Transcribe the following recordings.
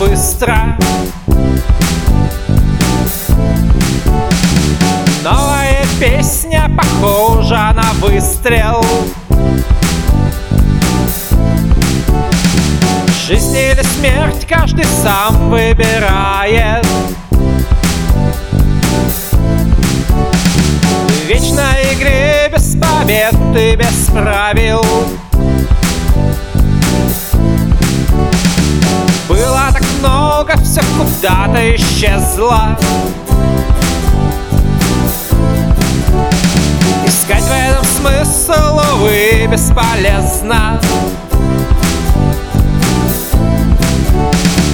быстро. Новая песня похожа на выстрел. Жизнь или смерть каждый сам выбирает. В вечной игре без побед и без правил куда-то исчезло Искать в этом смысл, увы, бесполезно.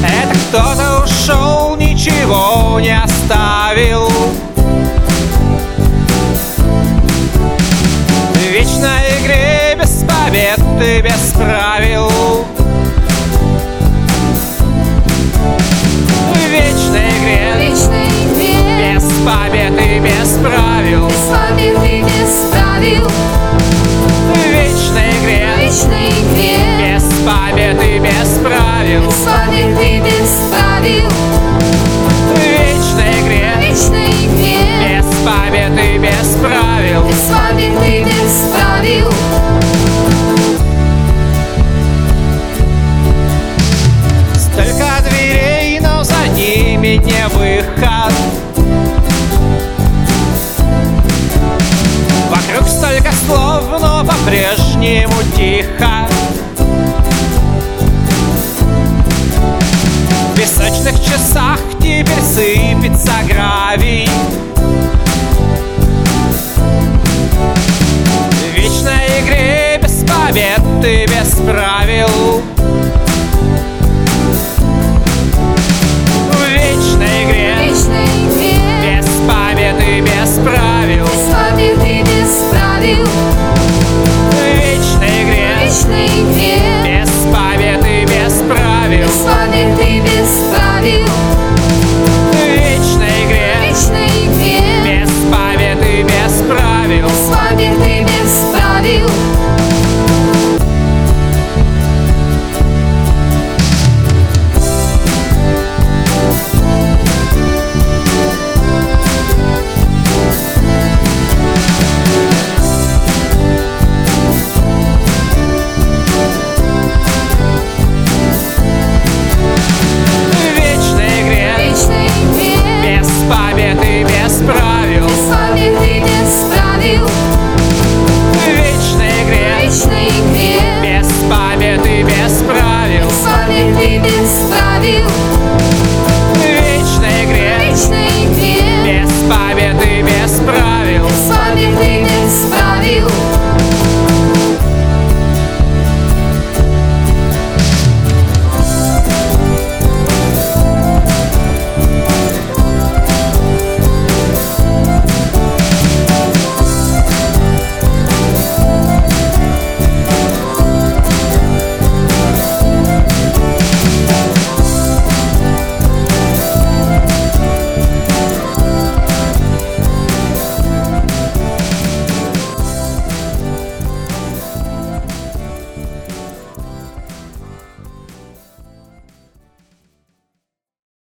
Это кто-то ушел, ничего не оставил. В вечной игре без побед и без правил по-прежнему тихо. В песочных часах теперь сыпется гравий